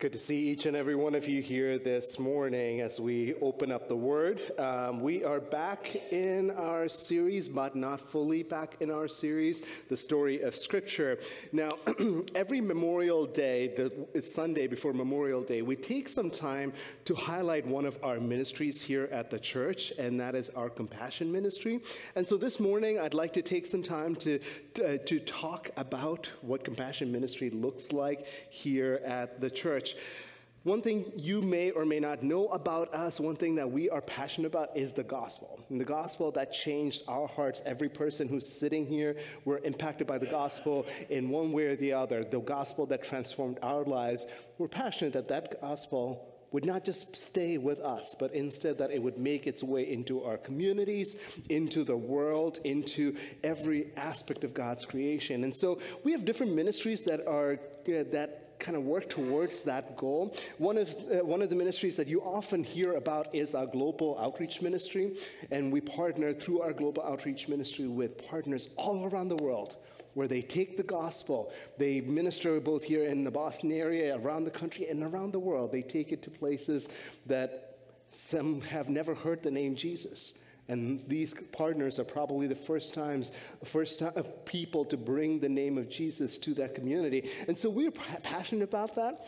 Good to see each and every one of you here this morning as we open up the Word. Um, we are back in our series, but not fully back in our series, the story of Scripture. Now, every Memorial Day, the Sunday before Memorial Day, we take some time to highlight one of our ministries here at the church, and that is our compassion ministry. And so this morning, I'd like to take some time to, to, uh, to talk about what compassion ministry looks like here at the church church. One thing you may or may not know about us, one thing that we are passionate about is the gospel. And the gospel that changed our hearts. Every person who's sitting here, we're impacted by the gospel in one way or the other. The gospel that transformed our lives. We're passionate that that gospel would not just stay with us, but instead that it would make its way into our communities, into the world, into every aspect of God's creation. And so we have different ministries that are that kind of work towards that goal. One of, uh, one of the ministries that you often hear about is our global outreach ministry, and we partner through our global outreach ministry with partners all around the world where they take the gospel, they minister both here in the Boston area, around the country, and around the world. They take it to places that some have never heard the name Jesus. And these partners are probably the first times, first time, uh, people to bring the name of Jesus to that community. And so we're passionate about that.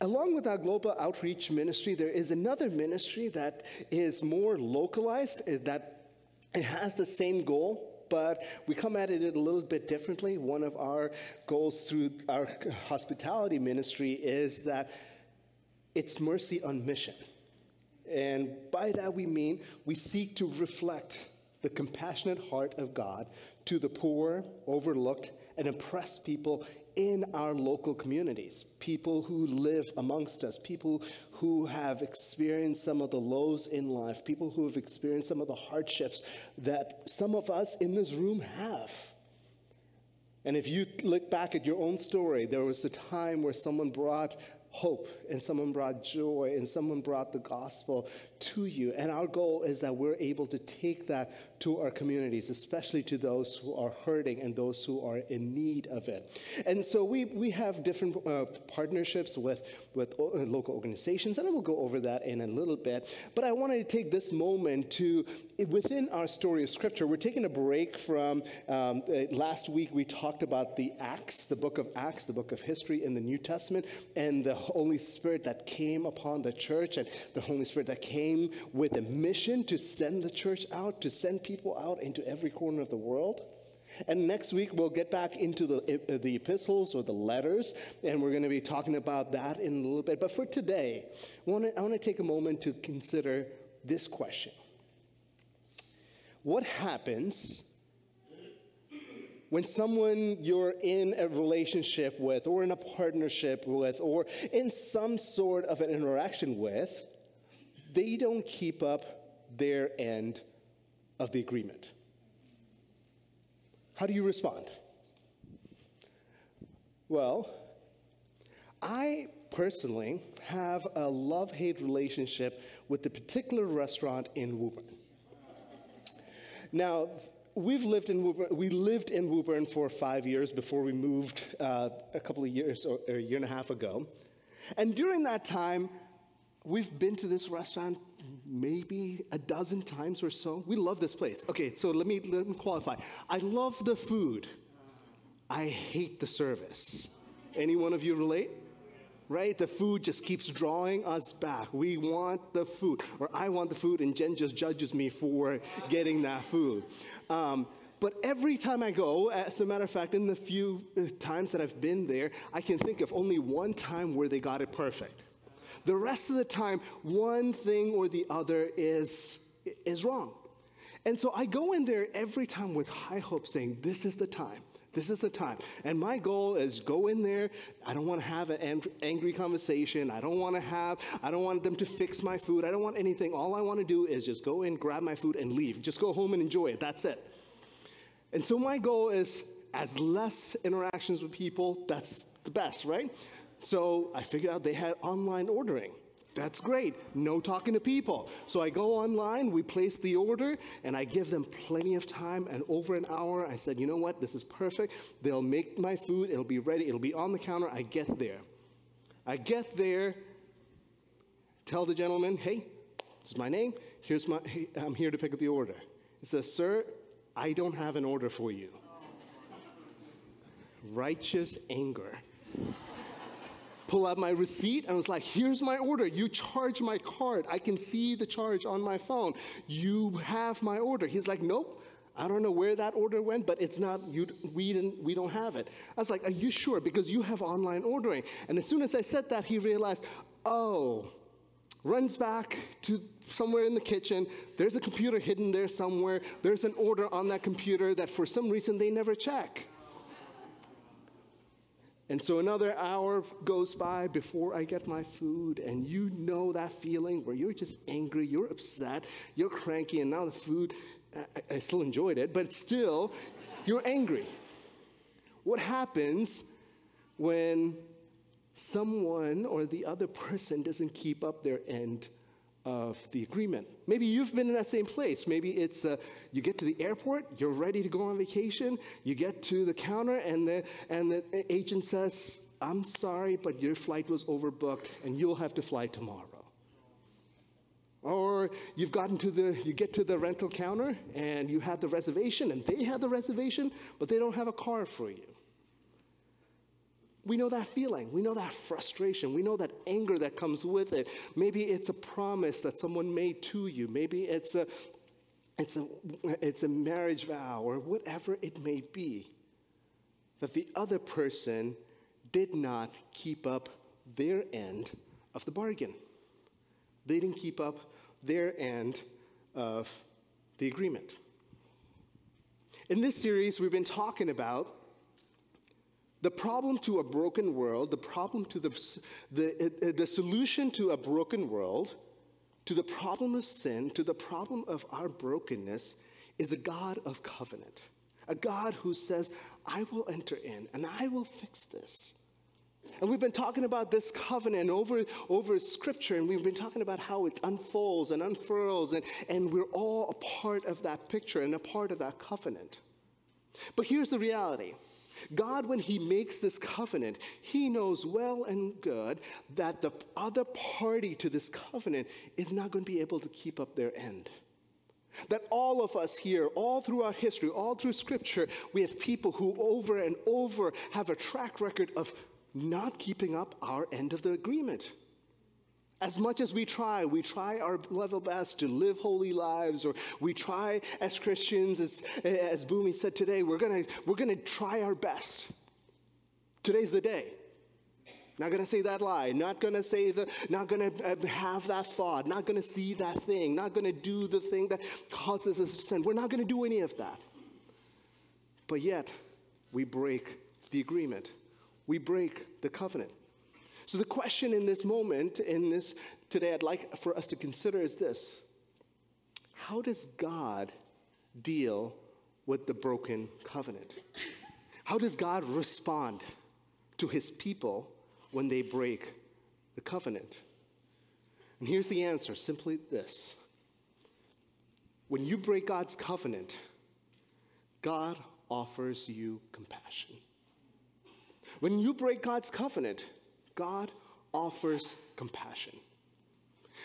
Along with our global outreach ministry, there is another ministry that is more localized, that it has the same goal, but we come at it a little bit differently. One of our goals through our hospitality ministry is that it's mercy on mission. And by that we mean we seek to reflect the compassionate heart of God to the poor, overlooked, and oppressed people in our local communities, people who live amongst us, people who have experienced some of the lows in life, people who have experienced some of the hardships that some of us in this room have. And if you look back at your own story, there was a time where someone brought hope and someone brought joy and someone brought the gospel to you. And our goal is that we're able to take that to our communities, especially to those who are hurting and those who are in need of it. And so we, we have different uh, partnerships with, with uh, local organizations, and I will go over that in a little bit. But I wanted to take this moment to, within our story of Scripture, we're taking a break from um, uh, last week we talked about the Acts, the book of Acts, the book of history in the New Testament, and the Holy Spirit that came upon the church and the Holy Spirit that came with a mission to send the church out, to send people out into every corner of the world. And next week, we'll get back into the, uh, the epistles or the letters, and we're going to be talking about that in a little bit. But for today, I want to take a moment to consider this question What happens when someone you're in a relationship with, or in a partnership with, or in some sort of an interaction with, they don't keep up their end of the agreement. How do you respond? Well, I personally have a love hate relationship with the particular restaurant in Woburn. Now, we've lived in Woburn, we lived in Woburn for five years before we moved uh, a couple of years or, or a year and a half ago. And during that time, we've been to this restaurant maybe a dozen times or so. We love this place. Okay, so let me, let me qualify. I love the food. I hate the service. Any one of you relate? right? The food just keeps drawing us back. We want the food, or I want the food, and Jen just judges me for getting that food. Um, but every time I go, as a matter of fact, in the few uh, times that I've been there, I can think of only one time where they got it perfect. The rest of the time, one thing or the other is, is wrong. And so I go in there every time with high hope, saying, This is the time. This is the time. And my goal is go in there. I don't want to have an angry conversation. I don't want to have, I don't want them to fix my food. I don't want anything. All I want to do is just go in, grab my food, and leave. Just go home and enjoy it. That's it. And so my goal is as less interactions with people, that's the best, right? So I figured out they had online ordering. That's great. No talking to people. So I go online, we place the order, and I give them plenty of time. And over an hour, I said, you know what? This is perfect. They'll make my food, it'll be ready, it'll be on the counter. I get there. I get there, tell the gentleman, hey, this is my name. Here's my, hey, I'm here to pick up the order. He says, sir, I don't have an order for you. Righteous anger. Pull out my receipt and was like, here's my order. You charge my card. I can see the charge on my phone. You have my order. He's like, nope. I don't know where that order went, but it's not, you, we, didn't, we don't have it. I was like, Are you sure? Because you have online ordering. And as soon as I said that, he realized, Oh, runs back to somewhere in the kitchen. There's a computer hidden there somewhere. There's an order on that computer that for some reason they never check. And so another hour goes by before I get my food, and you know that feeling where you're just angry, you're upset, you're cranky, and now the food I, I still enjoyed it, but still, you're angry. What happens when someone or the other person doesn't keep up their end of the agreement. Maybe you've been in that same place. Maybe it's uh, you get to the airport, you're ready to go on vacation, you get to the counter, and the, and the agent says, I'm sorry, but your flight was overbooked and you'll have to fly tomorrow. Or you've gotten to the, you get to the rental counter and you had the reservation and they had the reservation, but they don't have a car for you. We know that feeling. We know that frustration. We know that anger that comes with it. Maybe it's a promise that someone made to you. Maybe it's a, it's a, it's a marriage vow or whatever it may be. That the other person did not keep up their end of the bargain. They didn't keep up their end of the agreement. In this series, we've been talking about the problem to a broken world, the problem to the, the, uh, the solution to a broken world, to the problem of sin, to the problem of our brokenness, is a God of covenant. A God who says, I will enter in and I will fix this. And we've been talking about this covenant over, over scripture, and we've been talking about how it unfolds and unfurls, and, and we're all a part of that picture and a part of that covenant. But here's the reality God, when He makes this covenant, He knows well and good that the other party to this covenant is not going to be able to keep up their end. That all of us here, all throughout history, all through scripture, we have people who over and over have a track record of not keeping up our end of the agreement. As much as we try, we try our level best to live holy lives, or we try as Christians, as, as Boomy said today, we're gonna, we're gonna try our best. Today's the day. Not gonna say that lie, not gonna say the, not gonna uh, have that thought, not gonna see that thing, not gonna do the thing that causes us to sin. We're not gonna do any of that. But yet, we break the agreement we break the covenant. So the question in this moment, in this today, I'd like for us to consider is this How does God deal with the broken covenant? How does God respond to his people when they break the covenant? And here's the answer simply this when you break God's covenant, God offers you compassion. When you break God's covenant, God offers compassion.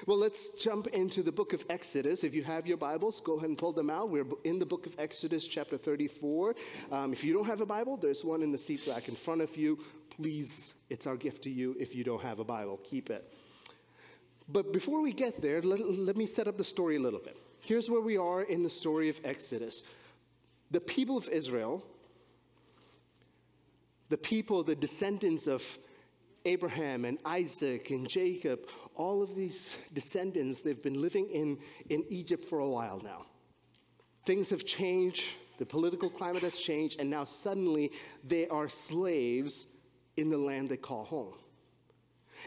Well, let's jump into the book of Exodus. If you have your Bibles, go ahead and pull them out. We're in the book of Exodus, chapter 34. Um, if you don't have a Bible, there's one in the seat rack in front of you. Please, it's our gift to you. If you don't have a Bible, keep it. But before we get there, let, let me set up the story a little bit. Here's where we are in the story of Exodus. The people of Israel the people, the descendants of Abraham and Isaac and Jacob, all of these descendants, they've been living in, in Egypt for a while now. Things have changed, the political climate has changed, and now suddenly they are slaves in the land they call home.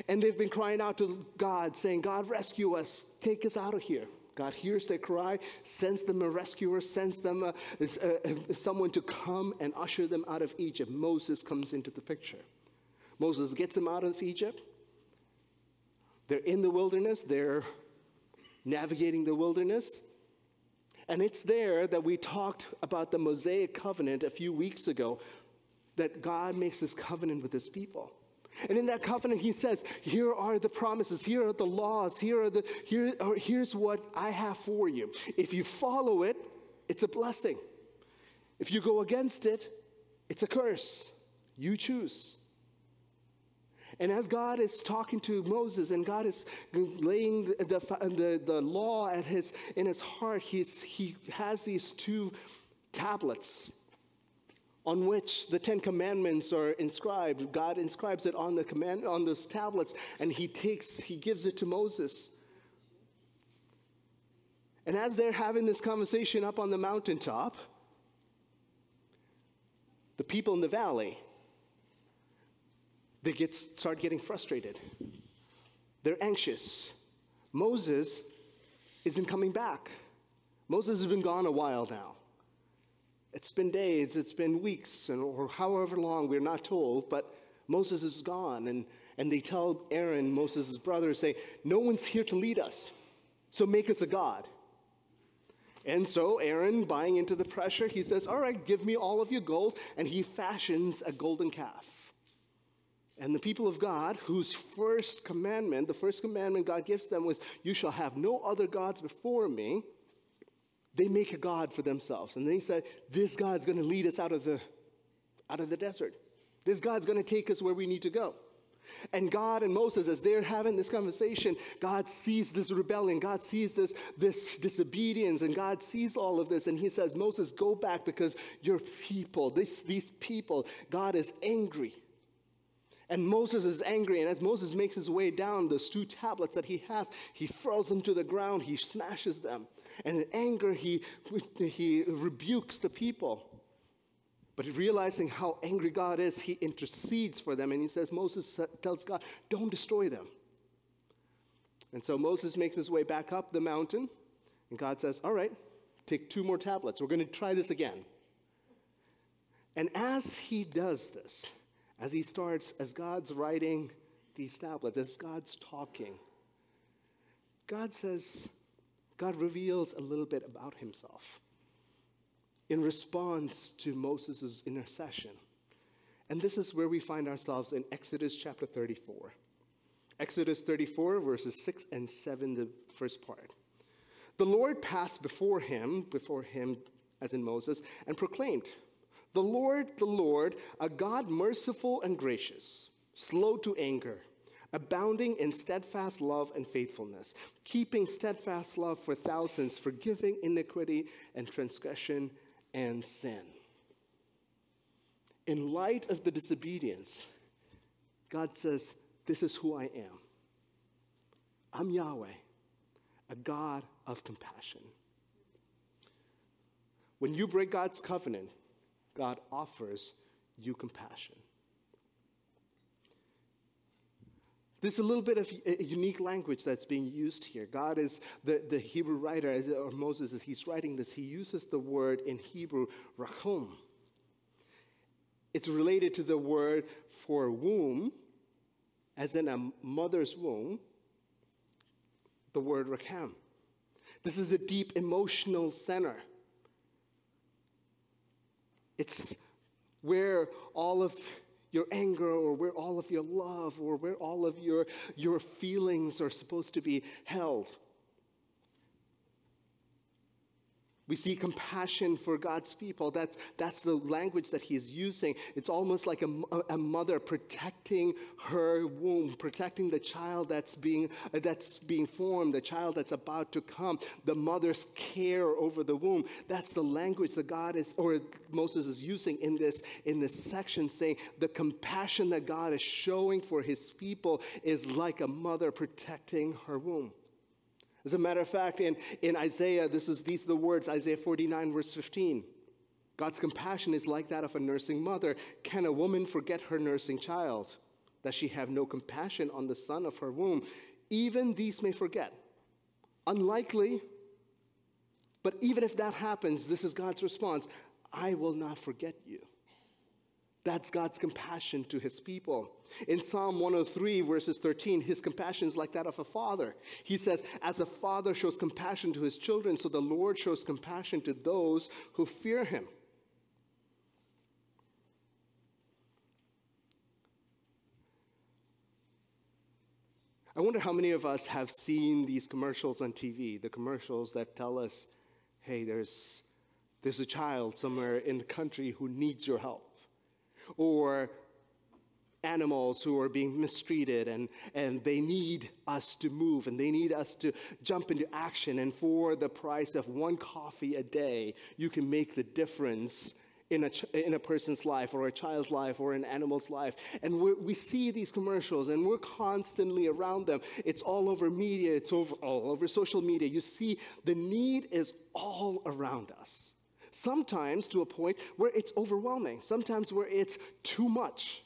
And they've been crying out to God, saying, God, rescue us, take us out of here. God hears their cry, sends them a rescuer, sends them a, a, a, someone to come and usher them out of Egypt. Moses comes into the picture. Moses gets them out of Egypt. They're in the wilderness, they're navigating the wilderness. And it's there that we talked about the Mosaic covenant a few weeks ago that God makes this covenant with his people. And in that covenant, he says, Here are the promises, here are the laws, here are the, here here's what I have for you. If you follow it, it's a blessing. If you go against it, it's a curse. You choose. And as God is talking to Moses and God is laying the, the, the, law at his, in his heart, he's, he has these two tablets on which the Ten Commandments are inscribed. God inscribes it on the command on those tablets, and he takes, he gives it to Moses. And as they're having this conversation up on the mountaintop, the people in the valley, they get, start getting frustrated. They're anxious. Moses isn't coming back. Moses has been gone a while now. It's been days, it's been weeks, and, or however long, we're not told, but Moses is gone. And, and they tell Aaron, Moses' brother, say, No one's here to lead us, so make us a God. And so Aaron, buying into the pressure, he says, All right, give me all of your gold. And he fashions a golden calf. And the people of God, whose first commandment, the first commandment God gives them was, You shall have no other gods before me they make a God for themselves. And they said, this God's going to lead us out of the, out of the desert. This God's going to take us where we need to go. And God and Moses, as they're having this conversation, God sees this rebellion, God sees this, this disobedience, and God sees all of this. And he says, Moses, go back because your people, this, these people, God is angry. And Moses is angry, and as Moses makes his way down, those two tablets that he has, he throws them to the ground, he smashes them. And in anger, he, he rebukes the people. But realizing how angry God is, he intercedes for them. And he says, Moses tells God, don't destroy them. And so Moses makes his way back up the mountain. And God says, All right, take two more tablets. We're going to try this again. And as he does this, as he starts, as God's writing these tablets, as God's talking, God says, God reveals a little bit about himself in response to Moses' intercession. And this is where we find ourselves in Exodus chapter 34. Exodus 34, verses 6 and 7, the first part. The Lord passed before him, before him, as in Moses, and proclaimed, The Lord, the Lord, a God merciful and gracious, slow to anger abounding in steadfast love and faithfulness, keeping steadfast love for thousands, forgiving iniquity and transgression and sin. In light of the disobedience, God says, This is who I am. I'm Yahweh, a God of compassion. When you break God's covenant, God offers you compassion. There's a little bit of a unique language that's being used here. God is the, the Hebrew writer, or Moses, as he's writing this, he uses the word in Hebrew, rachum. It's related to the word for womb, as in a mother's womb, the word rakam. This is a deep emotional center. It's where all of your anger or where all of your love or where all of your, your feelings are supposed to be held. We see compassion for God's people. That's, that's the language that he is using. It's almost like a, a mother protecting her womb, protecting the child that's being, that's being formed, the child that's about to come, the mother's care over the womb. That's the language that God is, or Moses is using in this, in this section, saying the compassion that God is showing for his people is like a mother protecting her womb. As a matter of fact, in, in Isaiah, this is, these are the words, Isaiah 49, verse 15. God's compassion is like that of a nursing mother. Can a woman forget her nursing child, that she have no compassion on the son of her womb? Even these may forget. Unlikely, but even if that happens, this is God's response I will not forget you. That's God's compassion to his people. In Psalm 103, verses 13, his compassion is like that of a father. He says, As a father shows compassion to his children, so the Lord shows compassion to those who fear him. I wonder how many of us have seen these commercials on TV, the commercials that tell us, hey, there's, there's a child somewhere in the country who needs your help. Or animals who are being mistreated and, and they need us to move and they need us to jump into action. And for the price of one coffee a day, you can make the difference in a, in a person's life or a child's life or an animal's life. And we see these commercials and we're constantly around them. It's all over media, it's over, all over social media. You see, the need is all around us. Sometimes to a point where it's overwhelming, sometimes where it's too much.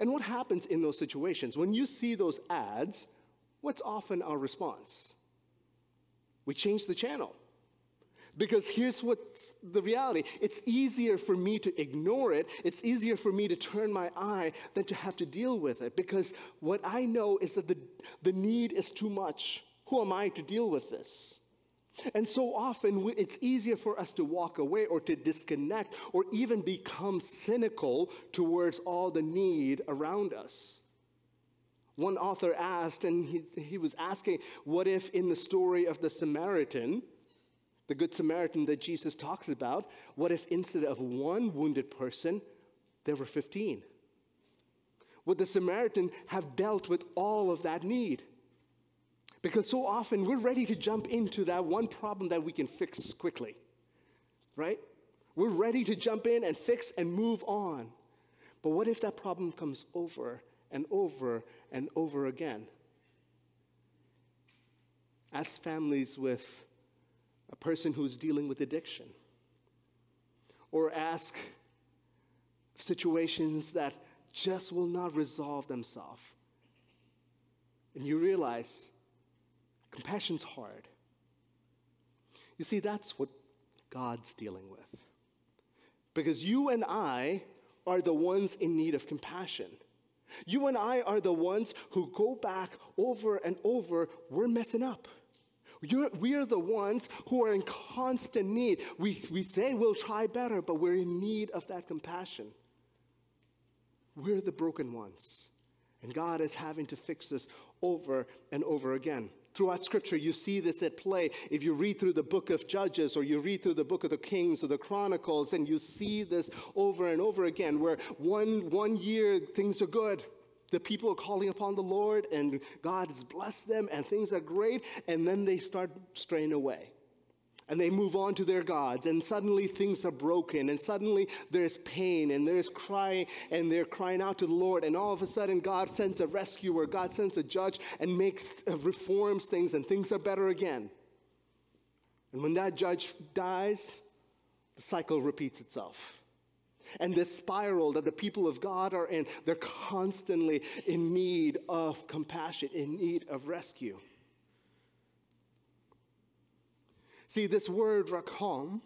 And what happens in those situations? When you see those ads, what's often our response? We change the channel. Because here's what the reality it's easier for me to ignore it, it's easier for me to turn my eye than to have to deal with it. Because what I know is that the, the need is too much. Who am I to deal with this? And so often it's easier for us to walk away or to disconnect or even become cynical towards all the need around us. One author asked, and he, he was asking, what if in the story of the Samaritan, the Good Samaritan that Jesus talks about, what if instead of one wounded person, there were 15? Would the Samaritan have dealt with all of that need? Because so often we're ready to jump into that one problem that we can fix quickly, right? We're ready to jump in and fix and move on. But what if that problem comes over and over and over again? As families with a person who's dealing with addiction, or ask situations that just will not resolve themselves. And you realize Compassion's hard. You see, that's what God's dealing with. Because you and I are the ones in need of compassion. You and I are the ones who go back over and over, we're messing up. You're, we are the ones who are in constant need. We, we say we'll try better, but we're in need of that compassion. We're the broken ones. And God is having to fix this over and over again. Throughout Scripture, you see this at play. If you read through the book of Judges or you read through the book of the Kings or the Chronicles, and you see this over and over again, where one, one year things are good. The people are calling upon the Lord, and God has blessed them, and things are great, and then they start straying away and they move on to their gods and suddenly things are broken and suddenly there's pain and there's crying and they're crying out to the lord and all of a sudden god sends a rescuer god sends a judge and makes uh, reforms things and things are better again and when that judge dies the cycle repeats itself and this spiral that the people of God are in, they're constantly in need of compassion, in need of rescue. See, this word rakham,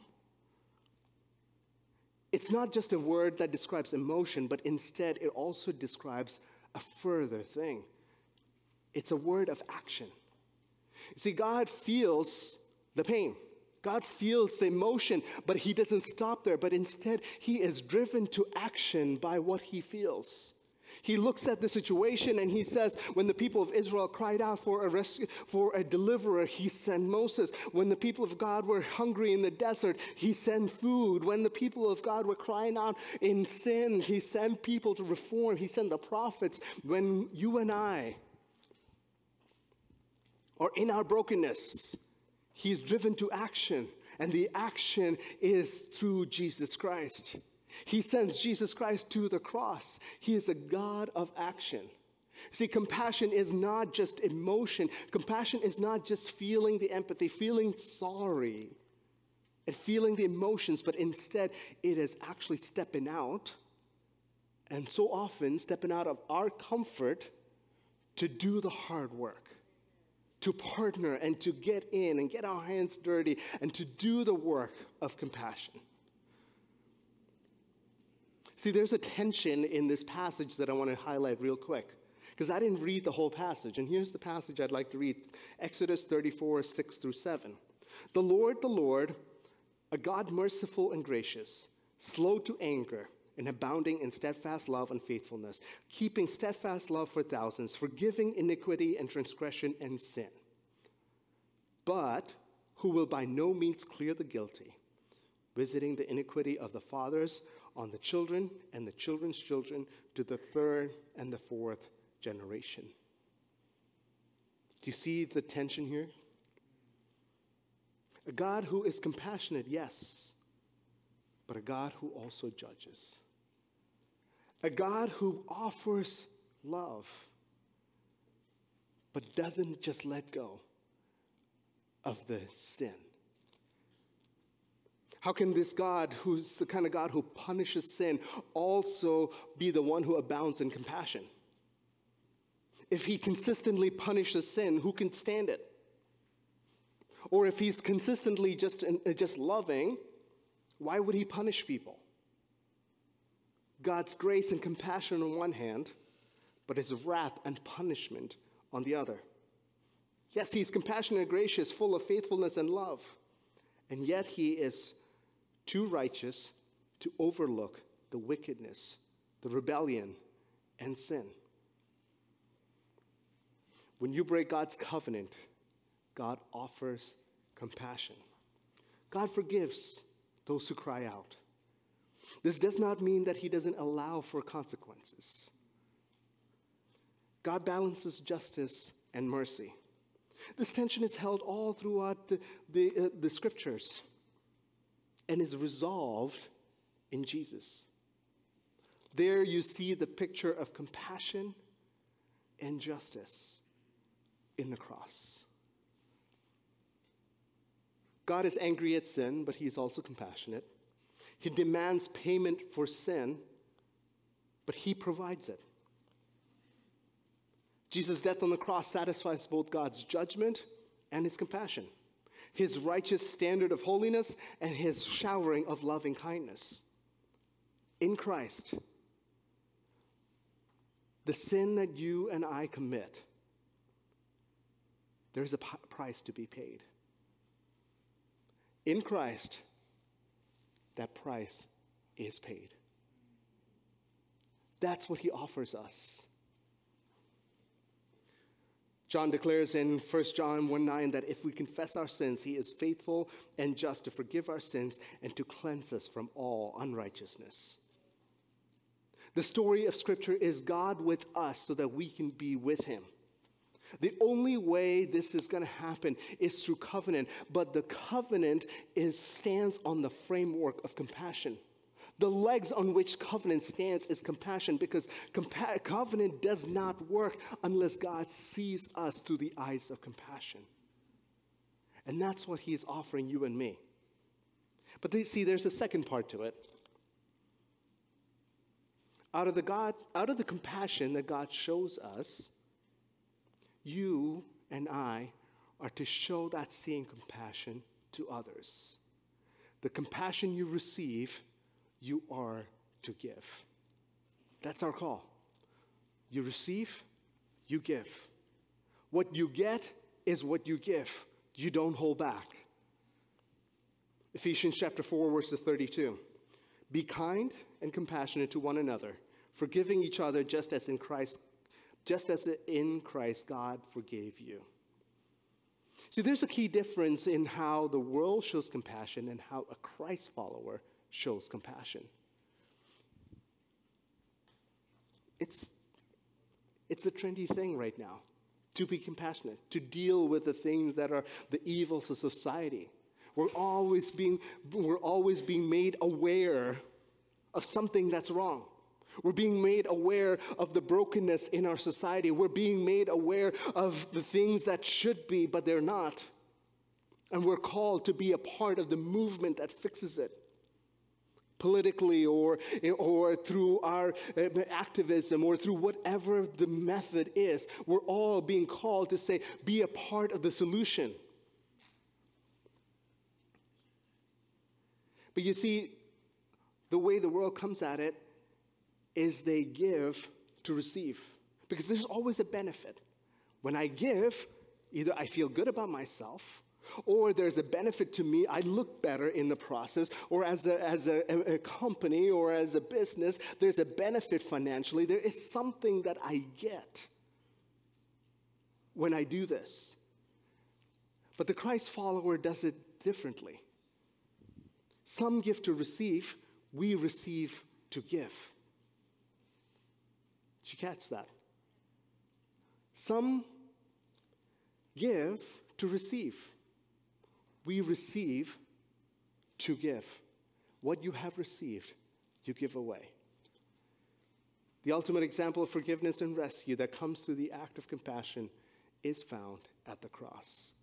it's not just a word that describes emotion, but instead it also describes a further thing. It's a word of action. You see, God feels the pain. God feels the emotion, but he doesn't stop there, but instead he is driven to action by what he feels. He looks at the situation and he says, when the people of Israel cried out for a rescue, for a deliverer, he sent Moses. When the people of God were hungry in the desert, he sent food. When the people of God were crying out in sin, he sent people to reform. He sent the prophets. When you and I are in our brokenness, he's driven to action. And the action is through Jesus Christ. He sends Jesus Christ to the cross. He is a God of action. See, compassion is not just emotion. Compassion is not just feeling the empathy, feeling sorry, and feeling the emotions, but instead it is actually stepping out, and so often stepping out of our comfort to do the hard work, to partner and to get in and get our hands dirty and to do the work of compassion. See, there's a tension in this passage that I want to highlight real quick because I didn't read the whole passage. And here's the passage I'd like to read Exodus 34, 6 through 7. The Lord, the Lord, a God merciful and gracious, slow to anger, and abounding in steadfast love and faithfulness, keeping steadfast love for thousands, forgiving iniquity and transgression and sin. But who will by no means clear the guilty, visiting the iniquity of the fathers on the children and the children's children to the third and the fourth generation. Do you see the tension here? A God who is compassionate, yes, but a God who also judges. A God who offers love, but doesn't just let go of the sin. How can this God, who's the kind of God who punishes sin, also be the one who abounds in compassion? If he consistently punishes sin, who can stand it? Or if he's consistently just, uh, just loving, why would he punish people? God's grace and compassion on one hand, but his wrath and punishment on the other. Yes, he's compassionate and gracious, full of faithfulness and love, and yet he is too righteous to overlook the wickedness, the rebellion, and sin. When you break God's covenant, God offers compassion. God forgives those who cry out. This does not mean that He doesn't allow for consequences. God balances justice and mercy. This tension is held all throughout the, the, uh, the scriptures and is resolved in Jesus. There you see the picture of compassion and justice in the cross. God is angry at sin, but he is also compassionate. He demands payment for sin, but he provides it. Jesus' death on the cross satisfies both God's judgment and his compassion, his righteous standard of holiness and his showering of loving kindness. In Christ, the sin that you and I commit, there's a price to be paid. In Christ, that price is paid. That's what he offers us. John declares in 1 John 1 9 that if we confess our sins, he is faithful and just to forgive our sins and to cleanse us from all unrighteousness. The story of Scripture is God with us so that we can be with him. The only way this is going to happen is through covenant, but the covenant is, stands on the framework of compassion. The legs on which covenant stands is compassion because compa- covenant does not work unless God sees us through the eyes of compassion. And that's what He is offering you and me. But they see there's a second part to it. Out of the God, out of the compassion that God shows us, you and I are to show that same compassion to others. The compassion you receive, you are to give. That's our call. You receive, you give. What you get is what you give. You don't hold back. Ephesians chapter 4, verses 32. Be kind and compassionate to one another, forgiving each other just as in Christ just as in Christ God forgave you. See, there's a key difference in how the world shows compassion and how a Christ follower shows compassion. It's, it's a trendy thing right now to be compassionate, to deal with the things that are the evils of society. We're always being, we're always being made aware of something that's wrong. We're being made aware of the brokenness in our society. We're being made aware of the things that should be, but they're not. And we're called to be a part of the movement that fixes it. Politically, or, or through our uh, activism, or through whatever the method is, we're all being called to say, be a part of the solution. But you see, the way the world comes at it is they give to receive. Because there's always a benefit. When I give, either I feel good about myself, or there's a benefit to me, I look better in the process, or as a, as a, a, company or as a business, there's a benefit financially. There is something that I get when I do this. But the Christ follower does it differently. Some give to receive, we receive to give. Did you catch that? Some give to receive we receive to give. What you have received, you give away. The ultimate example of forgiveness and rescue that comes through the act of compassion is found at the cross.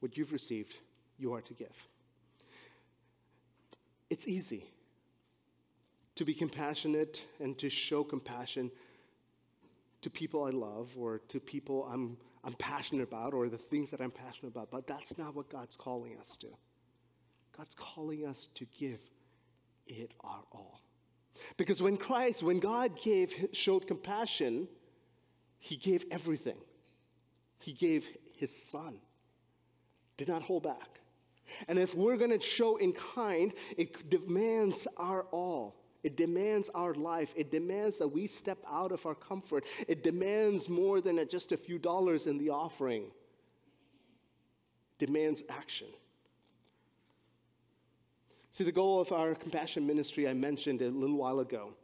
What you've received, you are to give. It's easy to be compassionate and to show compassion to people I love or to people I'm I'm passionate about or the things that I'm passionate about, but that's not what God's calling us to. God's calling us to give it our all. Because when Christ, when God gave, showed compassion, he gave everything. He gave his son, did not hold back. And if we're going to show in kind, it demands our all. It demands our life. It demands that we step out of our comfort. It demands more than just a few dollars in the offering. It demands action. See, the goal of our compassion ministry I mentioned a little while ago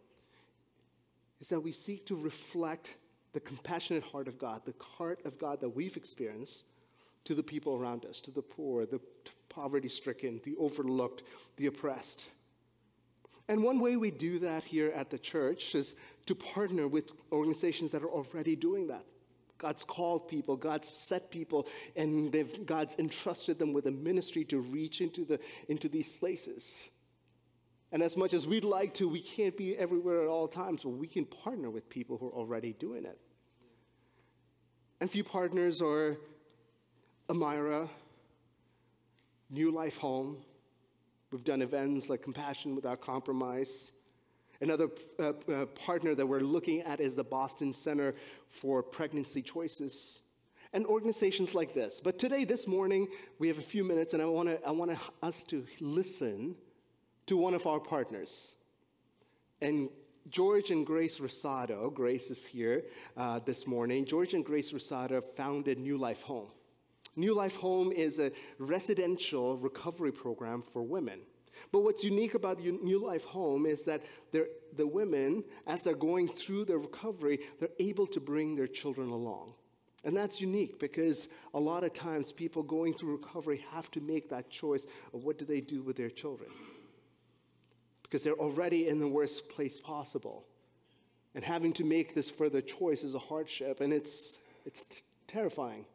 is that we seek to reflect the compassionate heart of God, the heart of God that we've experienced to the people around us, to the poor, the poverty stricken, the overlooked, the oppressed. And one way we do that here at the church is to partner with organizations that are already doing that. God's called people, God's set people, and God's entrusted them with a ministry to reach into, the, into these places. And as much as we'd like to, we can't be everywhere at all times, but we can partner with people who are already doing it. And a few partners are Amira, New Life Home, We've done events like Compassion Without Compromise. Another uh, uh, partner that we're looking at is the Boston Center for Pregnancy Choices and organizations like this. But today, this morning, we have a few minutes, and I want I want us to listen to one of our partners. And George and Grace Rosado, Grace is here uh, this morning. George and Grace Rosado founded New Life Home. New Life Home is a residential recovery program for women. But what's unique about New Life Home is that the women, as they're going through their recovery, they're able to bring their children along. And that's unique because a lot of times people going through recovery have to make that choice of what do they do with their children. Because they're already in the worst place possible. And having to make this further choice is a hardship, and it's, it's terrifying.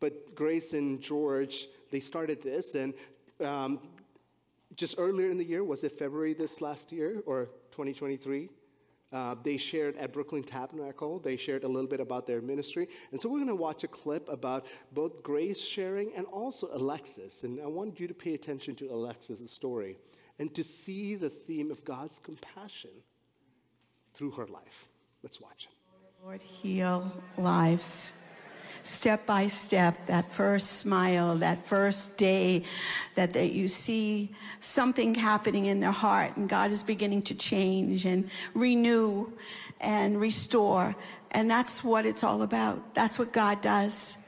But Grace and George, they started this, and um, just earlier in the year, was it February this last year or 2023? Uh, they shared at Brooklyn Tabernacle. They shared a little bit about their ministry. And so we're going to watch a clip about both Grace sharing and also Alexis. And I want you to pay attention to Alexis' story and to see the theme of God's compassion through her life. Let's watch. Lord, heal lives step by step, that first smile, that first day, that, that you see something happening in their heart and God is beginning to change and renew and restore. And that's what it's all about. That's what God does.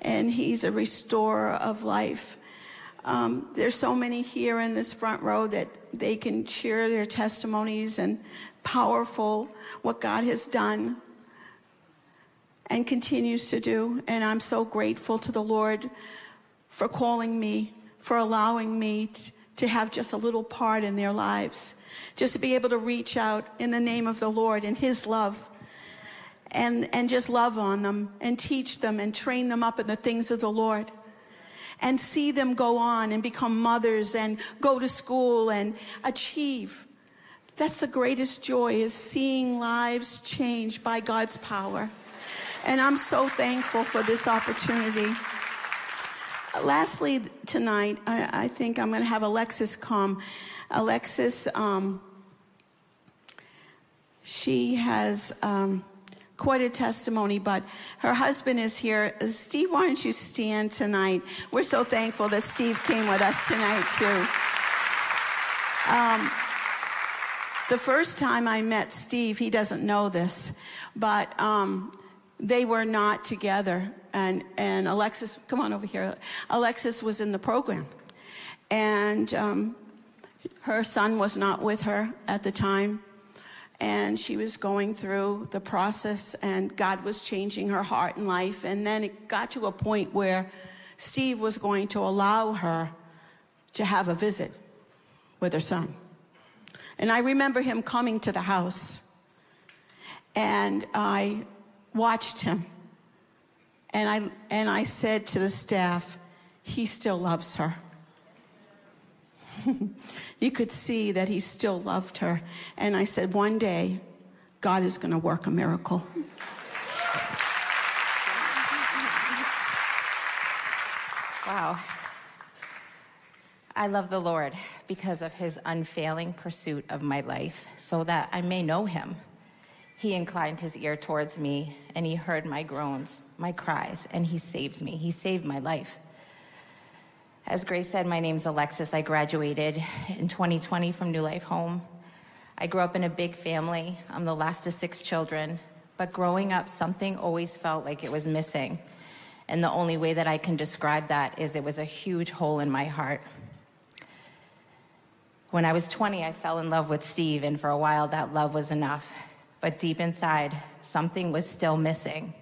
And He's a restorer of life. Um, there's so many here in this front row that they can share their testimonies and powerful what God has done and continues to do. And I'm so grateful to the Lord for calling me, for allowing me t- to have just a little part in their lives, just to be able to reach out in the name of the Lord and His love. And, and just love on them and teach them and train them up in the things of the Lord and see them go on and become mothers and go to school and achieve. That's the greatest joy is seeing lives changed by God's power. And I'm so thankful for this opportunity. Lastly, tonight, I, I think I'm going to have Alexis come. Alexis, um, she has um, quite a testimony, but her husband is here. Steve, why don't you stand tonight? We're so thankful that Steve came with us tonight, too. Um, the first time I met Steve, he doesn't know this, but um, they were not together. And, and Alexis, come on over here. Alexis was in the program. And um, her son was not with her at the time and she was going through the process and God was changing her heart and life and then it got to a point where Steve was going to allow her to have a visit with her son. And I remember him coming to the house and I watched him and I and I said to the staff, he still loves her. you could see that he still loved her. And I said, one day, God is going to work a miracle. Wow. I love the Lord because of his unfailing pursuit of my life, so that I may know him. He inclined his ear towards me, and he heard my groans, my cries, and he saved me. He saved my life. As Grace said, my name's Alexis. I graduated in 2020 from New Life Home. I grew up in a big family. I'm the last of six children. But growing up, something always felt like it was missing. And the only way that I can describe that is it was a huge hole in my heart. When I was 20, I fell in love with Steve, and for a while that love was enough. But deep inside, something was still missing.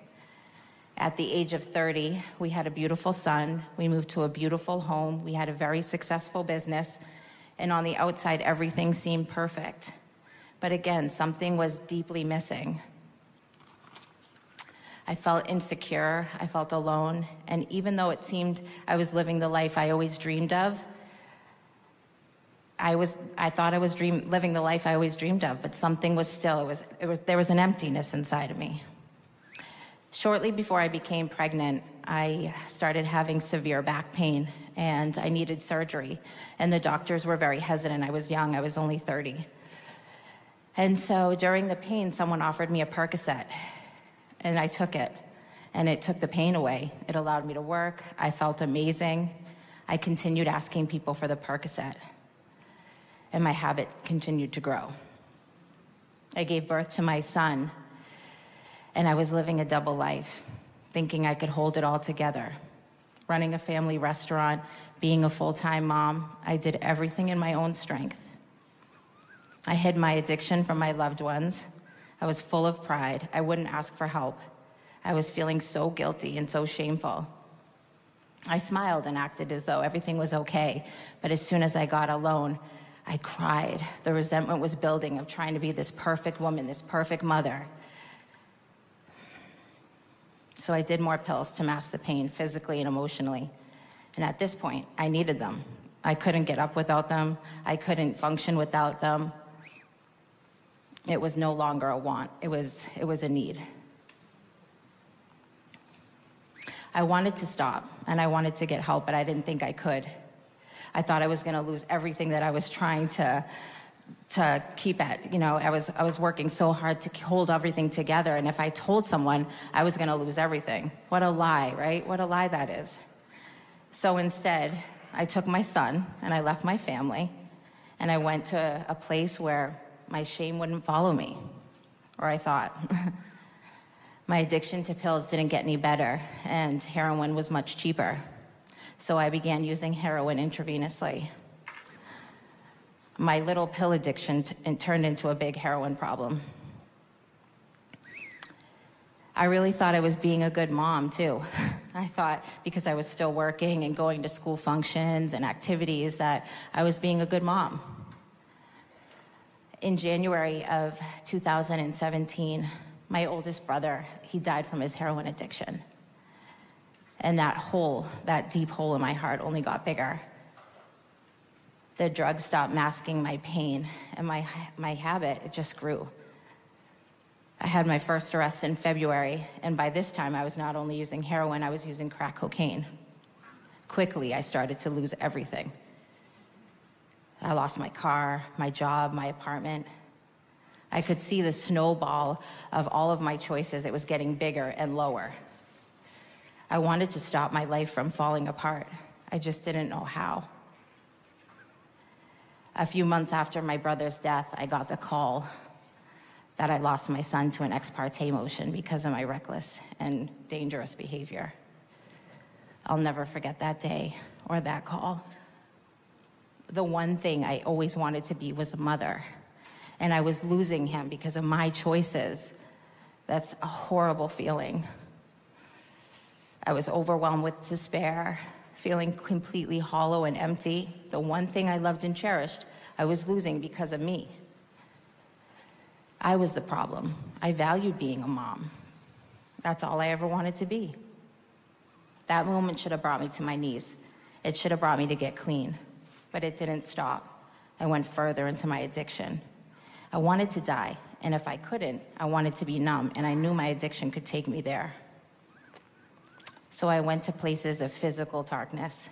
At the age of 30, we had a beautiful son. We moved to a beautiful home. We had a very successful business. And on the outside, everything seemed perfect. But again, something was deeply missing. I felt insecure. I felt alone. And even though it seemed I was living the life I always dreamed of, I was I thought I was dream, living the life I always dreamed of, but something was still it was, it was there was an emptiness inside of me. Shortly before I became pregnant, I started having severe back pain and I needed surgery. And the doctors were very hesitant. I was young, I was only 30. And so during the pain, someone offered me a Percocet, and I took it. And it took the pain away. It allowed me to work. I felt amazing. I continued asking people for the Percocet, and my habit continued to grow. I gave birth to my son and I was living a double life, thinking I could hold it all together. Running a family restaurant, being a full time mom, I did everything in my own strength. I hid my addiction from my loved ones. I was full of pride. I wouldn't ask for help. I was feeling so guilty and so shameful. I smiled and acted as though everything was okay, but as soon as I got alone, I cried. The resentment was building of trying to be this perfect woman, this perfect mother. So I did more pills to mask the pain physically and emotionally. And at this point, I needed them. I couldn't get up without them, I couldn't function without them. It was no longer a want, it was, it was a need. I wanted to stop and I wanted to get help, but I didn't think I could. I thought I was going to lose everything that I was trying to to keep at. You know, I was I was working so hard to hold everything together, and if I told someone I was going to lose everything, what a lie, right? What a lie that is. So instead, I took my son and I left my family, and I went to a place where my shame wouldn't follow me, or I thought. my addiction to pills didn't get any better, and heroin was much cheaper. So I began using heroin intravenously my little pill addiction turned into a big heroin problem. I really thought I was being a good mom, too. I thought because I was still working and going to school functions and activities that I was being a good mom. In January of 2017, my oldest brother, he died from his heroin addiction. And that hole, that deep hole in my heart only got bigger the drug stopped masking my pain and my, my habit, it just grew. I had my first arrest in February, and by this time, I was not only using heroin, I was using crack cocaine. Quickly, I started to lose everything. I lost my car, my job, my apartment. I could see the snowball of all of my choices. It was getting bigger and lower. I wanted to stop my life from falling apart. I just didn't know how. A few months after my brother's death, I got the call that I lost my son to an ex parte motion because of my reckless and dangerous behavior. I'll never forget that day or that call. The one thing I always wanted to be was a mother, and I was losing him because of my choices. That's a horrible feeling. I was overwhelmed with despair, feeling completely hollow and empty. The one thing I loved and cherished, I was losing because of me. I was the problem. I valued being a mom. That's all I ever wanted to be. That moment should have brought me to my knees. It should have brought me to get clean, but it didn't stop. I went further into my addiction. I wanted to die, and if I couldn't, I wanted to be numb, and I knew my addiction could take me there. So I went to places of physical darkness,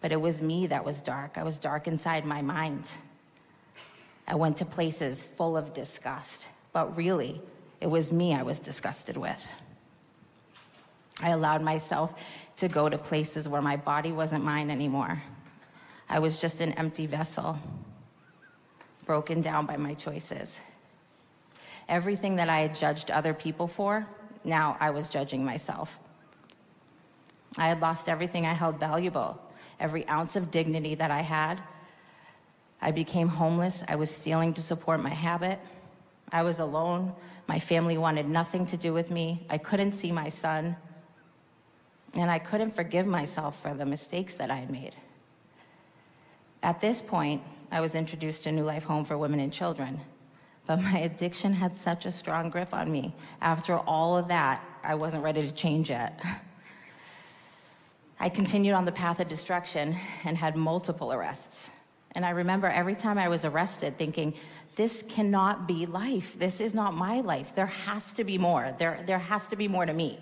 but it was me that was dark. I was dark inside my mind. I went to places full of disgust, but really, it was me I was disgusted with. I allowed myself to go to places where my body wasn't mine anymore. I was just an empty vessel, broken down by my choices. Everything that I had judged other people for, now I was judging myself. I had lost everything I held valuable, every ounce of dignity that I had. I became homeless. I was stealing to support my habit. I was alone. My family wanted nothing to do with me. I couldn't see my son. And I couldn't forgive myself for the mistakes that I had made. At this point, I was introduced to New Life Home for Women and Children. But my addiction had such a strong grip on me. After all of that, I wasn't ready to change yet. I continued on the path of destruction and had multiple arrests. And I remember every time I was arrested thinking, this cannot be life. This is not my life. There has to be more. There, there has to be more to me.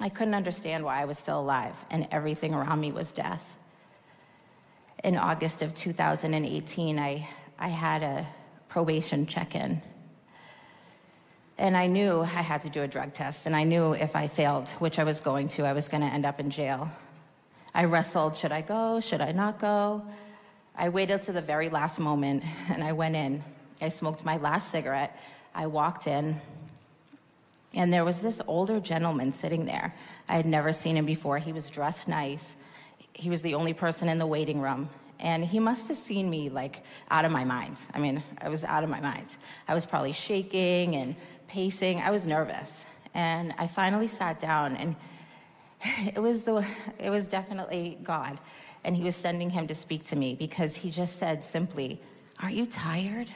I couldn't understand why I was still alive and everything around me was death. In August of 2018, I, I had a probation check in. And I knew I had to do a drug test, and I knew if I failed, which I was going to, I was going to end up in jail. I wrestled should I go? Should I not go? I waited to the very last moment, and I went in. I smoked my last cigarette. I walked in, and there was this older gentleman sitting there. I had never seen him before. He was dressed nice. He was the only person in the waiting room. And he must have seen me like out of my mind. I mean, I was out of my mind. I was probably shaking and pacing. I was nervous. And I finally sat down and it was the it was definitely God. And he was sending him to speak to me because he just said simply, "Aren't you tired?"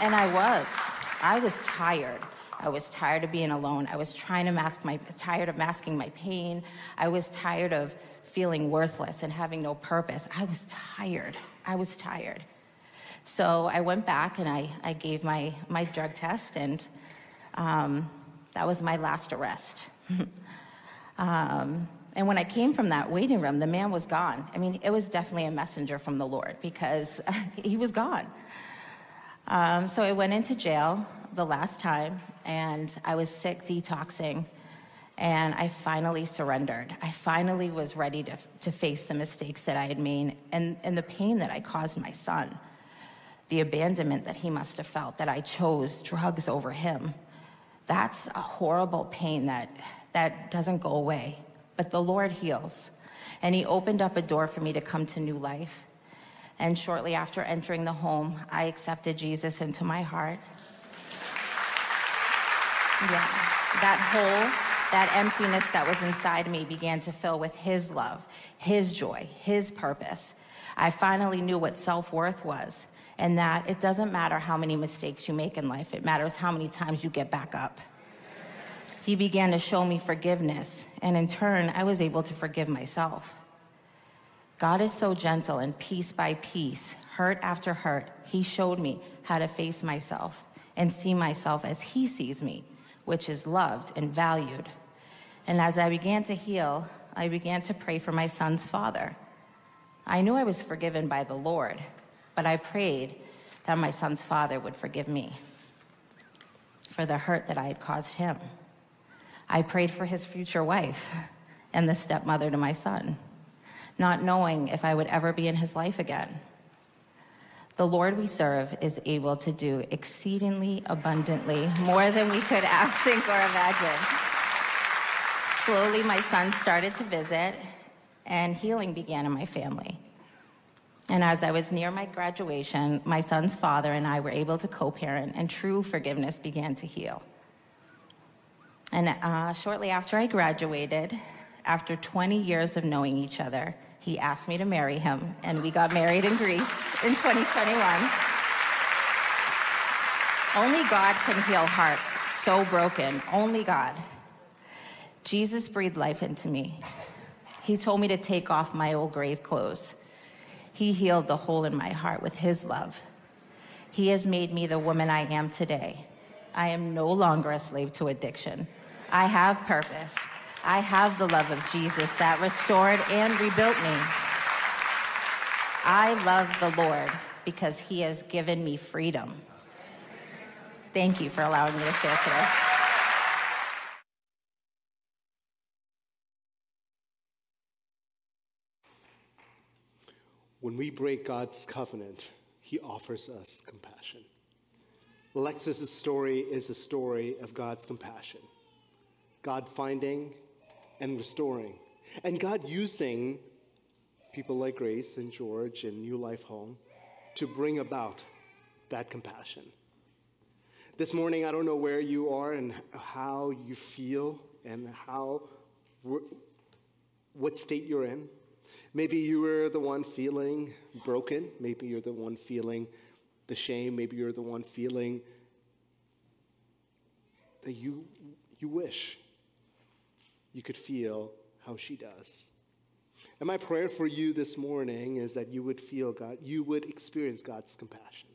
And I was. I was tired. I was tired of being alone. I was trying to mask my, tired of masking my pain. I was tired of feeling worthless and having no purpose. I was tired. I was tired. So I went back and I, I gave my, my drug test, and um, that was my last arrest. um, and when I came from that waiting room, the man was gone. I mean, it was definitely a messenger from the Lord because he was gone. Um, so I went into jail the last time, and I was sick, detoxing, and I finally surrendered. I finally was ready to, to face the mistakes that I had made and, and the pain that I caused my son, the abandonment that he must have felt, that I chose drugs over him. That's a horrible pain that, that doesn't go away, but the Lord heals. And he opened up a door for me to come to new life. And shortly after entering the home, I accepted Jesus into my heart. Yeah, that hole, that emptiness that was inside me began to fill with His love, His joy, His purpose. I finally knew what self worth was, and that it doesn't matter how many mistakes you make in life, it matters how many times you get back up. He began to show me forgiveness, and in turn, I was able to forgive myself. God is so gentle, and piece by piece, hurt after hurt, He showed me how to face myself and see myself as He sees me, which is loved and valued. And as I began to heal, I began to pray for my son's father. I knew I was forgiven by the Lord, but I prayed that my son's father would forgive me for the hurt that I had caused him. I prayed for his future wife and the stepmother to my son, not knowing if I would ever be in his life again. The Lord we serve is able to do exceedingly abundantly more than we could ask, think, or imagine. Slowly, my son started to visit, and healing began in my family. And as I was near my graduation, my son's father and I were able to co parent, and true forgiveness began to heal. And uh, shortly after I graduated, after 20 years of knowing each other, he asked me to marry him, and we got married in Greece in 2021. Only God can heal hearts so broken. Only God. Jesus breathed life into me. He told me to take off my old grave clothes. He healed the hole in my heart with his love. He has made me the woman I am today. I am no longer a slave to addiction. I have purpose. I have the love of Jesus that restored and rebuilt me. I love the Lord because he has given me freedom. Thank you for allowing me to share today. When we break God's covenant, he offers us compassion. Alexis's story is a story of God's compassion. God finding and restoring. And God using people like Grace and George and New Life Home to bring about that compassion. This morning, I don't know where you are and how you feel and how, what state you're in. Maybe you were the one feeling broken. Maybe you're the one feeling the shame. Maybe you're the one feeling that you, you wish you could feel how she does. And my prayer for you this morning is that you would feel God, you would experience God's compassion,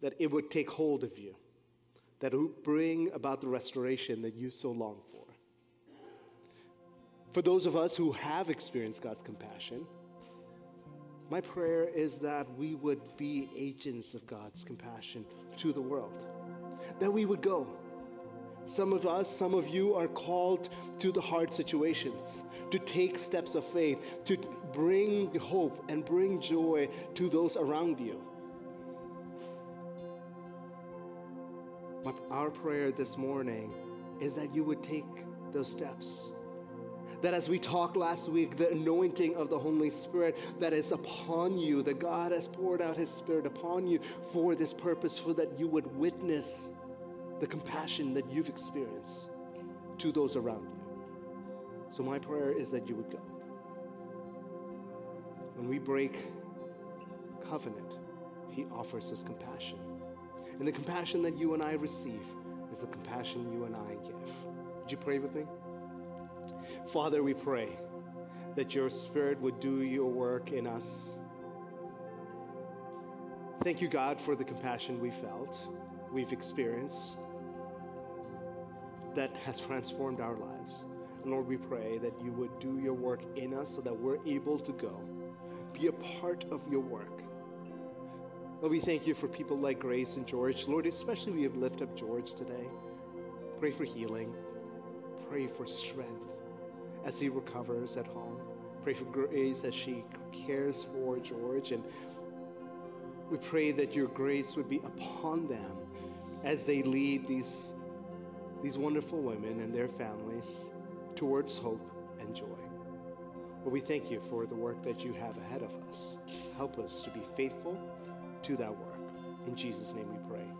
that it would take hold of you, that it would bring about the restoration that you so long for. For those of us who have experienced God's compassion, my prayer is that we would be agents of God's compassion to the world, that we would go some of us, some of you are called to the hard situations, to take steps of faith, to bring hope and bring joy to those around you. But our prayer this morning is that you would take those steps. That as we talked last week, the anointing of the Holy Spirit that is upon you, that God has poured out His Spirit upon you for this purpose, so that you would witness the compassion that you've experienced to those around you. So, my prayer is that you would go. When we break covenant, He offers us compassion. And the compassion that you and I receive is the compassion you and I give. Would you pray with me? Father, we pray that your Spirit would do your work in us. Thank you, God, for the compassion we felt, we've experienced that has transformed our lives. And Lord, we pray that you would do your work in us so that we're able to go, be a part of your work. Lord, we thank you for people like Grace and George. Lord, especially we have lift up George today. Pray for healing. Pray for strength as he recovers at home. Pray for grace as she cares for George. And we pray that your grace would be upon them as they lead these these wonderful women and their families towards hope and joy. But we thank you for the work that you have ahead of us. Help us to be faithful to that work. In Jesus' name we pray.